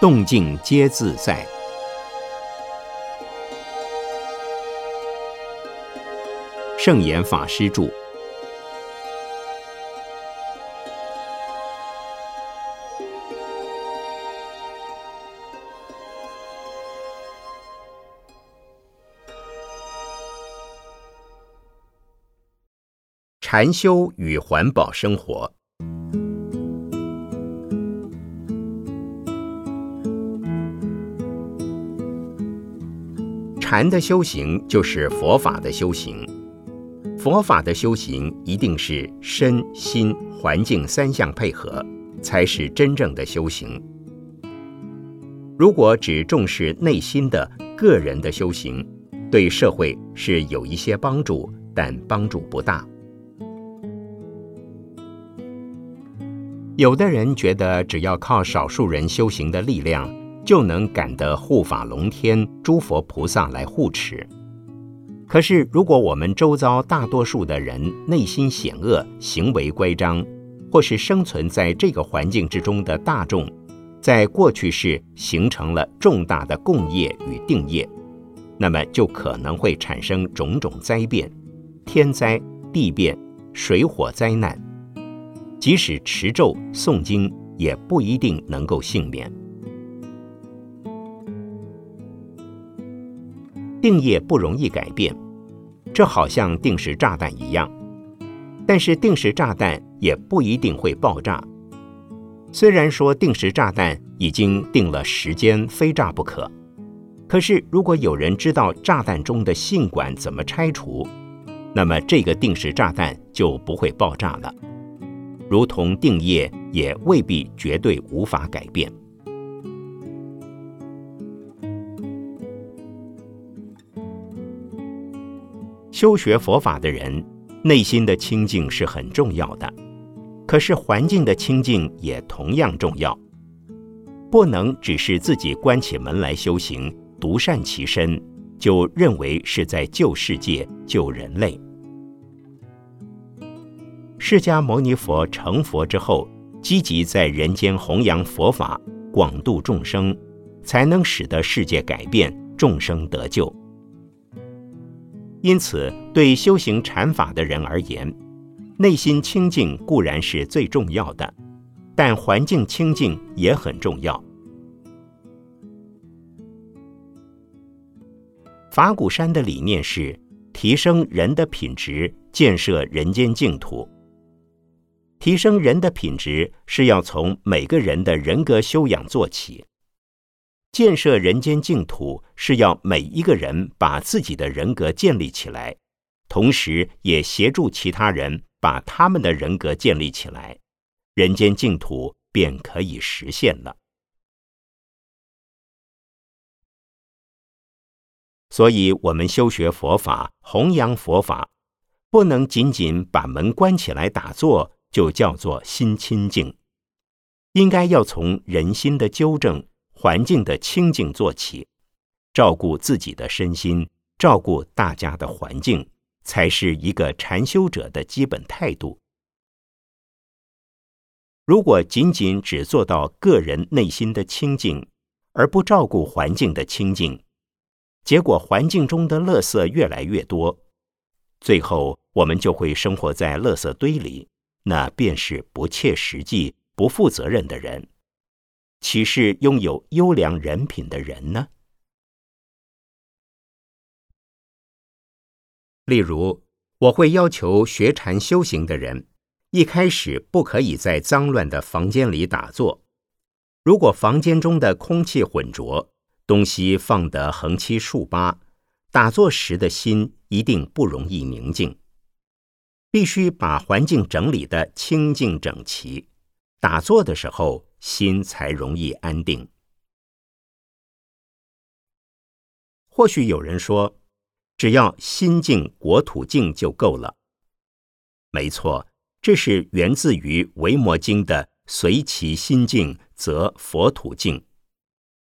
动静皆自在。圣严法师著。禅修与环保生活。禅的修行就是佛法的修行，佛法的修行一定是身心环境三项配合，才是真正的修行。如果只重视内心的个人的修行，对社会是有一些帮助，但帮助不大。有的人觉得，只要靠少数人修行的力量，就能感得护法龙天、诸佛菩萨来护持。可是，如果我们周遭大多数的人内心险恶、行为乖张，或是生存在这个环境之中的大众，在过去世形成了重大的共业与定业，那么就可能会产生种种灾变、天灾、地变、水火灾难。即使持咒诵经，也不一定能够幸免。定业不容易改变，这好像定时炸弹一样。但是定时炸弹也不一定会爆炸。虽然说定时炸弹已经定了时间，非炸不可，可是如果有人知道炸弹中的信管怎么拆除，那么这个定时炸弹就不会爆炸了。如同定业，也未必绝对无法改变。修学佛法的人，内心的清净是很重要的，可是环境的清净也同样重要。不能只是自己关起门来修行，独善其身，就认为是在救世界、救人类。释迦牟尼佛成佛之后，积极在人间弘扬佛法，广度众生，才能使得世界改变，众生得救。因此，对修行禅法的人而言，内心清净固然是最重要的，但环境清净也很重要。法鼓山的理念是提升人的品质，建设人间净土。提升人的品质是要从每个人的人格修养做起，建设人间净土是要每一个人把自己的人格建立起来，同时也协助其他人把他们的人格建立起来，人间净土便可以实现了。所以，我们修学佛法、弘扬佛法，不能仅仅把门关起来打坐。就叫做心清净，应该要从人心的纠正、环境的清净做起，照顾自己的身心，照顾大家的环境，才是一个禅修者的基本态度。如果仅仅只做到个人内心的清净，而不照顾环境的清净，结果环境中的垃圾越来越多，最后我们就会生活在垃圾堆里。那便是不切实际、不负责任的人，岂是拥有优良人品的人呢？例如，我会要求学禅修行的人，一开始不可以在脏乱的房间里打坐。如果房间中的空气浑浊，东西放得横七竖八，打坐时的心一定不容易宁静。必须把环境整理的清净整齐，打坐的时候心才容易安定。或许有人说，只要心静国土静就够了。没错，这是源自于《维摩经》的“随其心静，则佛土静”。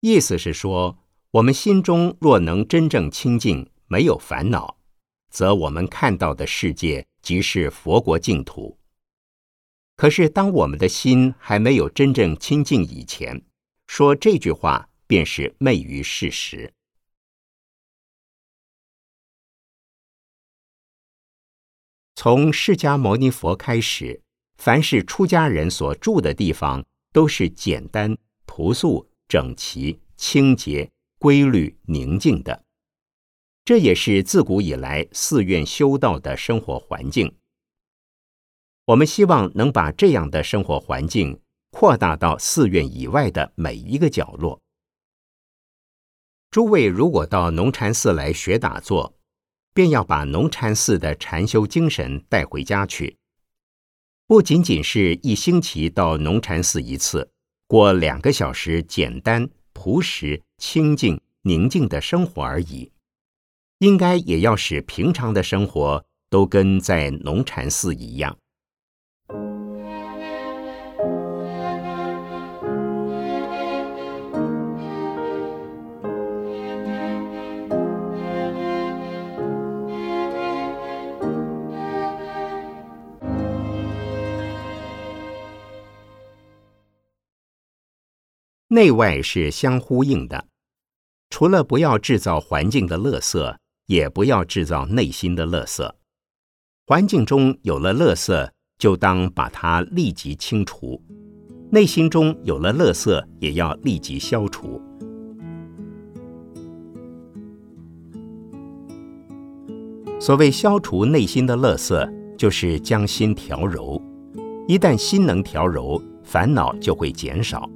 意思是说，我们心中若能真正清净，没有烦恼，则我们看到的世界。即是佛国净土。可是，当我们的心还没有真正清净以前，说这句话便是昧于事实。从释迦牟尼佛开始，凡是出家人所住的地方，都是简单、朴素、整齐、清洁、规律、宁静的。这也是自古以来寺院修道的生活环境。我们希望能把这样的生活环境扩大到寺院以外的每一个角落。诸位如果到农禅寺来学打坐，便要把农禅寺的禅修精神带回家去，不仅仅是一星期到农禅寺一次，过两个小时简单、朴实、清静、宁静的生活而已。应该也要使平常的生活都跟在农禅寺一样。内外是相呼应的，除了不要制造环境的垃圾，也不要制造内心的垃圾。环境中有了垃圾，就当把它立即清除；内心中有了垃圾，也要立即消除。所谓消除内心的垃圾，就是将心调柔。一旦心能调柔，烦恼就会减少。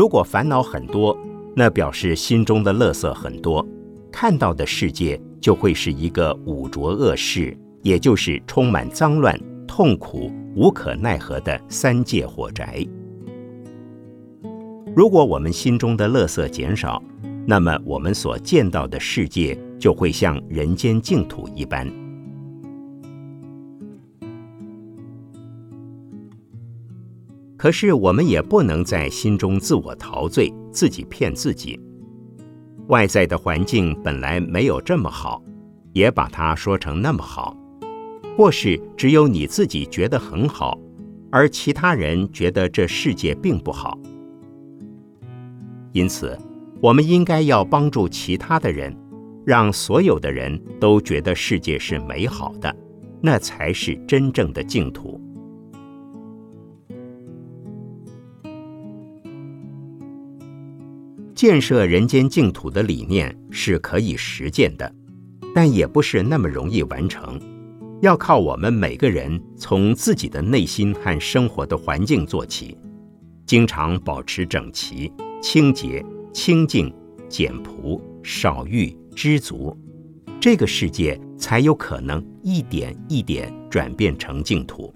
如果烦恼很多，那表示心中的垃圾很多，看到的世界就会是一个五浊恶世，也就是充满脏乱、痛苦、无可奈何的三界火宅。如果我们心中的垃圾减少，那么我们所见到的世界就会像人间净土一般。可是我们也不能在心中自我陶醉，自己骗自己。外在的环境本来没有这么好，也把它说成那么好，或是只有你自己觉得很好，而其他人觉得这世界并不好。因此，我们应该要帮助其他的人，让所有的人都觉得世界是美好的，那才是真正的净土。建设人间净土的理念是可以实践的，但也不是那么容易完成，要靠我们每个人从自己的内心和生活的环境做起，经常保持整齐、清洁、清净、简朴、少欲、知足，这个世界才有可能一点一点转变成净土。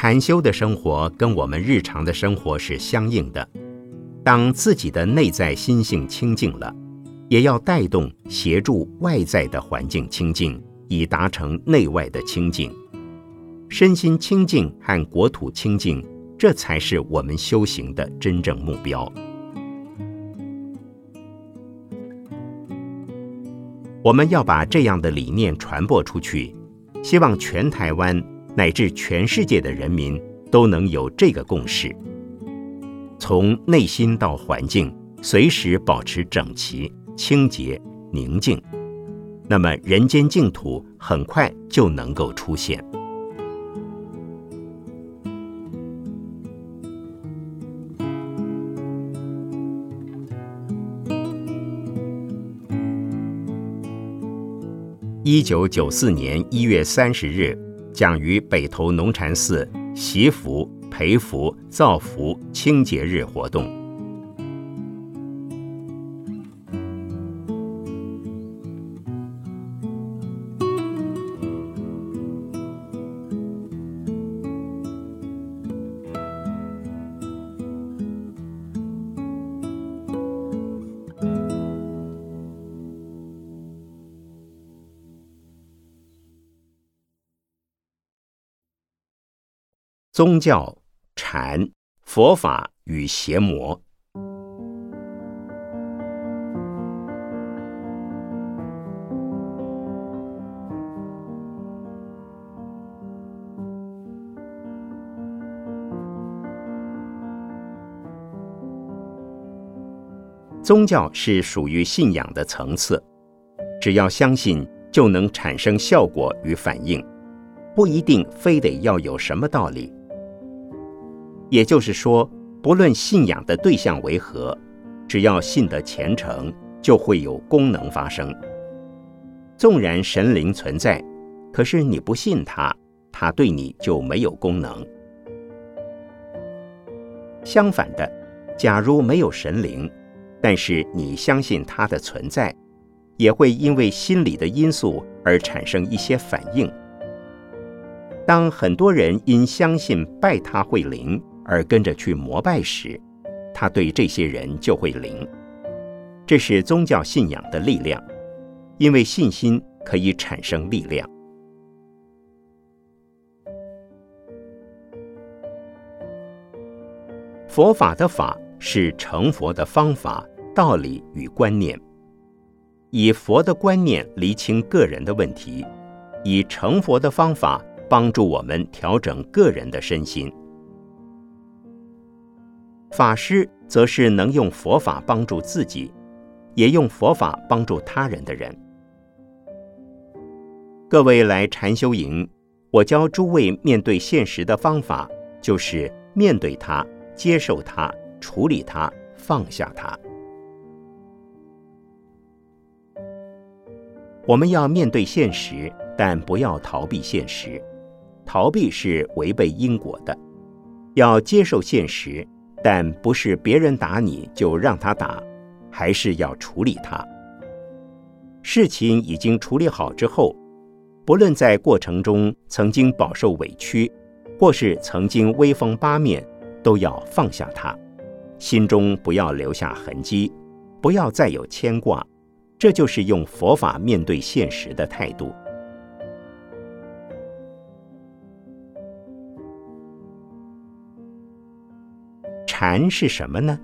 禅修的生活跟我们日常的生活是相应的。当自己的内在心性清净了，也要带动协助外在的环境清净，以达成内外的清净。身心清净和国土清净，这才是我们修行的真正目标。我们要把这样的理念传播出去，希望全台湾。乃至全世界的人民都能有这个共识：从内心到环境，随时保持整齐、清洁、宁静，那么人间净土很快就能够出现。一九九四年一月三十日。讲于北投农禅寺祈福、培福、造福清洁日活动。宗教禅佛法与邪魔。宗教是属于信仰的层次只要相信就能产生效果与反应不一定非得要有什么道理。也就是说，不论信仰的对象为何，只要信得虔诚，就会有功能发生。纵然神灵存在，可是你不信他，他对你就没有功能。相反的，假如没有神灵，但是你相信他的存在，也会因为心理的因素而产生一些反应。当很多人因相信拜他会灵而跟着去膜拜时，他对这些人就会灵。这是宗教信仰的力量。因为信心可以产生力量。佛法的法是成佛的方法、道理与观念，以佛的观念厘清个人的问题，以成佛的方法帮助我们调整个人的身心。法师则是能用佛法帮助自己，也用佛法帮助他人的人。各位来禅修营，我教诸位面对现实的方法，就是面对它、接受它、处理它、放下它。我们要面对现实，但不要逃避现实。逃避是违背因果的。要接受现实，但不是别人打你就让他打，还是要处理他。事情已经处理好之后。不论在过程中曾经饱受委屈，或是曾经威风八面，都要放下它，心中不要留下痕迹，不要再有牵挂。这就是用佛法面对现实的态度。禅是什么呢？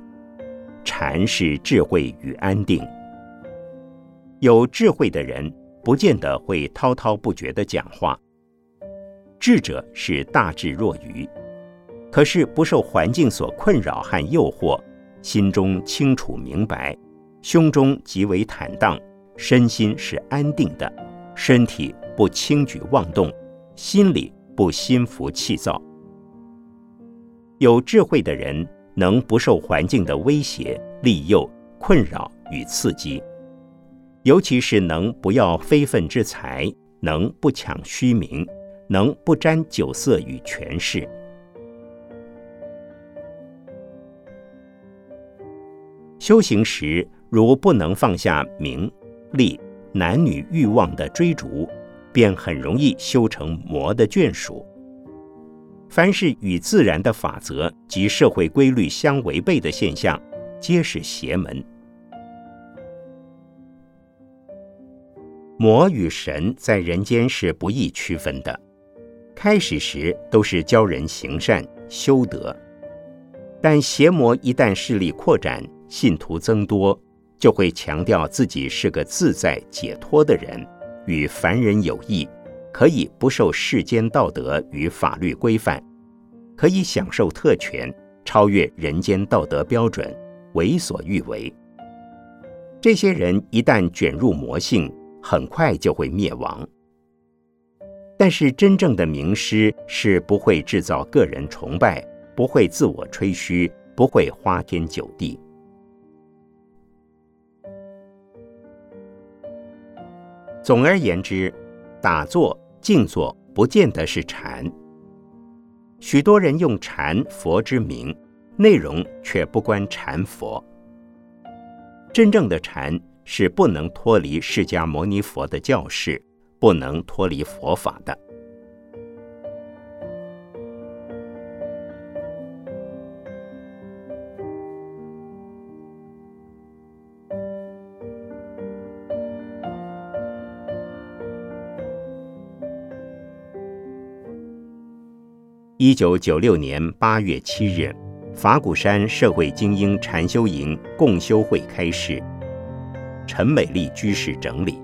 禅是智慧与安定。有智慧的人。不见得会滔滔不绝的讲话。智者是大智若愚，可是不受环境所困扰和诱惑，心中清楚明白，胸中极为坦荡，身心是安定的，身体不轻举妄动，心里不心浮气躁。有智慧的人能不受环境的威胁、利诱、困扰与刺激。尤其是能不要非分之财，能不抢虚名，能不沾酒色与权势。修行时，如不能放下名利、男女欲望的追逐，便很容易修成魔的眷属。凡是与自然的法则及社会规律相违背的现象，皆是邪门。魔与神在人间是不易区分的，开始时都是教人行善修德，但邪魔一旦势力扩展，信徒增多，就会强调自己是个自在解脱的人，与凡人有异，可以不受世间道德与法律规范，可以享受特权，超越人间道德标准，为所欲为。这些人一旦卷入魔性，很快就会灭亡。但是真正的名师是不会制造个人崇拜，不会自我吹嘘，不会花天酒地。总而言之，打坐、静坐不见得是禅。许多人用禅佛之名，内容却不关禅佛。真正的禅。是不能脱离释迦牟尼佛的教示，不能脱离佛法的。一九九六年八月七日，法鼓山社会精英禅修营共修会开始。陈美丽居士整理。